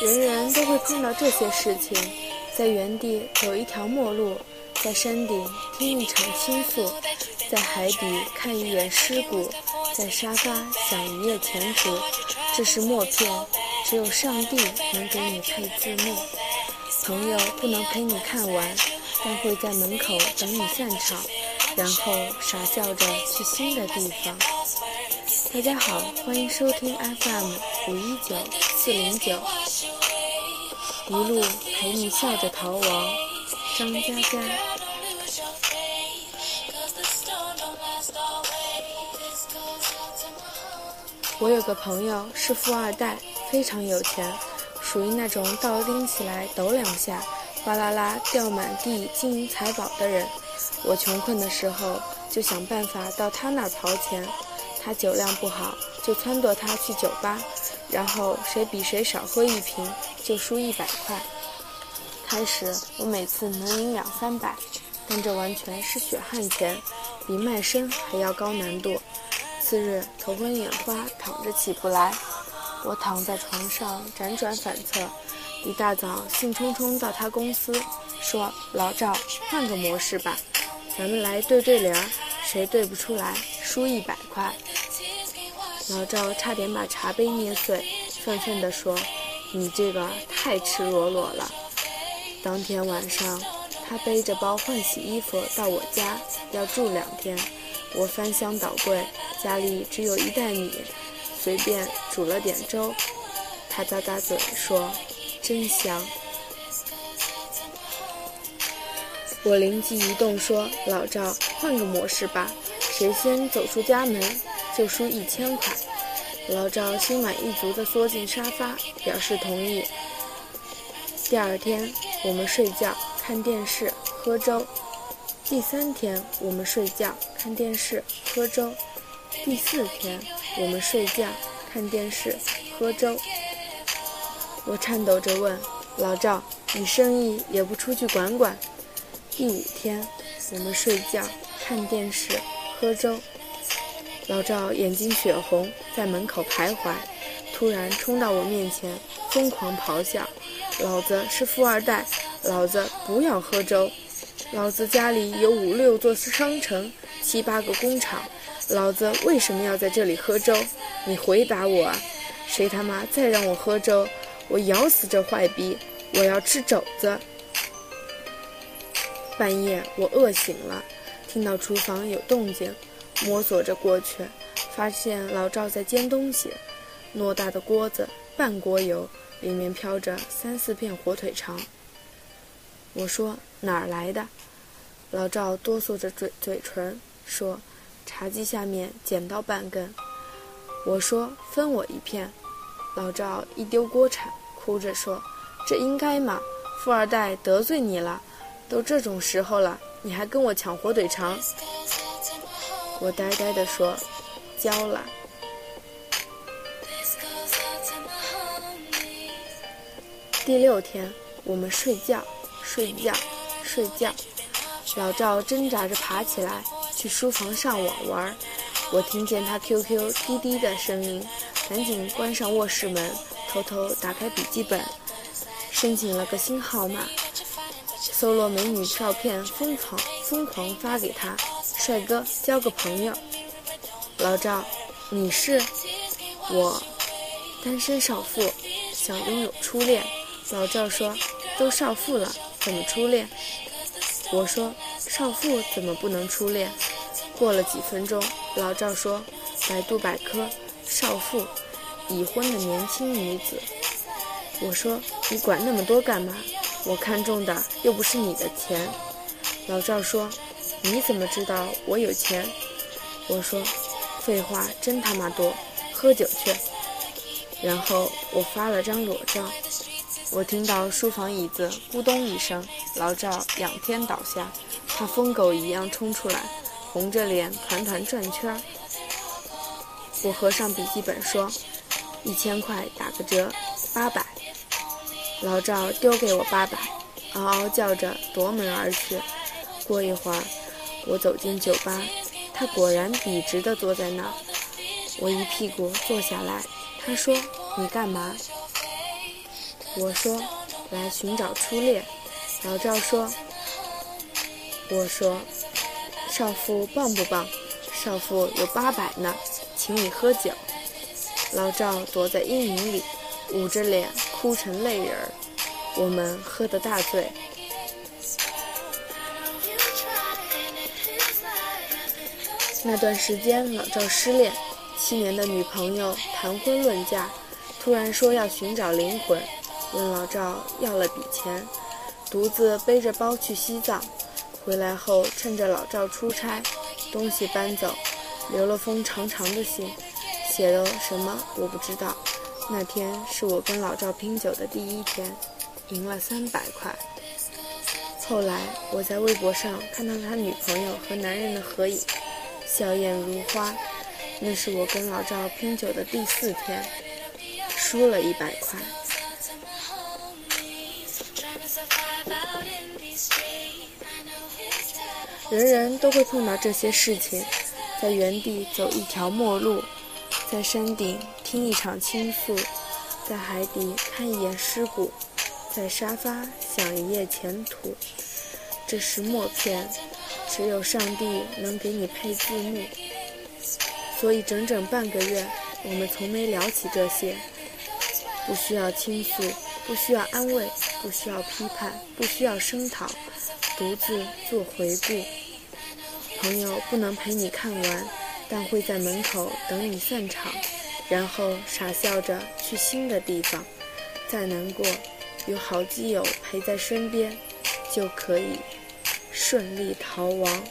人人都会碰到这些事情，在原地走一条陌路，在山顶听一场倾诉，在海底看一眼尸骨，在沙发想一夜前途。这是默片，只有上帝能给你配字幕。朋友不能陪你看完，但会在门口等你散场，然后傻笑着去新的地方。大家好，欢迎收听 FM 五一九四零九。一路陪你笑着逃亡，张嘉佳。我有个朋友是富二代，非常有钱，属于那种倒拎起来抖两下，哗啦啦掉满地金银财宝的人。我穷困的时候就想办法到他那儿刨钱，他酒量不好，就撺掇他去酒吧。然后谁比谁少喝一瓶，就输一百块。开始我每次能赢两三百，但这完全是血汗钱，比卖身还要高难度。次日头昏眼花，躺着起不来。我躺在床上辗转反侧，一大早兴冲冲到他公司，说：“老赵，换个模式吧，咱们来对对联，谁对不出来输一百块。”老赵差点把茶杯捏碎，愤愤地说：“你这个太赤裸裸了。”当天晚上，他背着包换洗衣服到我家，要住两天。我翻箱倒柜，家里只有一袋米，随便煮了点粥。他咂咂嘴说：“真香。”我灵机一动说：“老赵，换个模式吧，谁先走出家门？”就输一千块，老赵心满意足地缩进沙发，表示同意。第二天，我们睡觉、看电视、喝粥；第三天，我们睡觉、看电视、喝粥；第四天，我们睡觉、看电视、喝粥。我颤抖着问老赵：“你生意也不出去管管？”第五天，我们睡觉、看电视、喝粥。老赵眼睛血红，在门口徘徊，突然冲到我面前，疯狂咆哮：“老子是富二代，老子不要喝粥！老子家里有五六座商城，七八个工厂，老子为什么要在这里喝粥？你回答我啊！谁他妈再让我喝粥，我咬死这坏逼！我要吃肘子！”半夜我饿醒了，听到厨房有动静。摸索着过去，发现老赵在煎东西，偌大的锅子，半锅油，里面飘着三四片火腿肠。我说哪儿来的？老赵哆嗦着嘴嘴唇说：“茶几下面捡到半根。”我说分我一片。老赵一丢锅铲，哭着说：“这应该吗？富二代得罪你了，都这种时候了，你还跟我抢火腿肠？”我呆呆地说：“交了。”第六天，我们睡觉，睡觉，睡觉。老赵挣扎着爬起来，去书房上网玩。我听见他 QQ 滴滴的声音，赶紧关上卧室门，偷偷打开笔记本，申请了个新号码，搜罗美女照片，疯狂疯狂发给他。帅哥，交个朋友。老赵，你是我，单身少妇，想拥有初恋。老赵说：“都少妇了，怎么初恋？”我说：“少妇怎么不能初恋？”过了几分钟，老赵说：“百度百科，少妇，已婚的年轻女子。”我说：“你管那么多干嘛？我看中的又不是你的钱。”老赵说。你怎么知道我有钱？我说，废话真他妈多，喝酒去。然后我发了张裸照。我听到书房椅子咕咚一声，老赵仰天倒下，他疯狗一样冲出来，红着脸团团转圈。我合上笔记本说，一千块打个折，八百。老赵丢给我八百，嗷嗷叫着夺门而去。过一会儿。我走进酒吧，他果然笔直地坐在那儿。我一屁股坐下来，他说：“你干嘛？”我说：“来寻找初恋。”老赵说：“我说，少妇棒不棒？少妇有八百呢，请你喝酒。”老赵躲在阴影里，捂着脸哭成泪人儿。我们喝得大醉。那段时间，老赵失恋，七年的女朋友谈婚论嫁，突然说要寻找灵魂，问老赵要了笔钱，独自背着包去西藏。回来后，趁着老赵出差，东西搬走，留了封长长的信。写了什么我不知道。那天是我跟老赵拼酒的第一天，赢了三百块。后来我在微博上看到他女朋友和男人的合影，笑靥如花。那是我跟老赵拼酒的第四天，输了一百块。人人都会碰到这些事情，在原地走一条陌路。在山顶听一场倾诉，在海底看一眼尸骨，在沙发想一夜前途。这是默片，只有上帝能给你配字幕。所以整整半个月，我们从没聊起这些。不需要倾诉，不需要安慰，不需要批判，不需要声讨，独自做回顾。朋友不能陪你看完。但会在门口等你散场，然后傻笑着去新的地方。再难过，有好基友陪在身边，就可以顺利逃亡。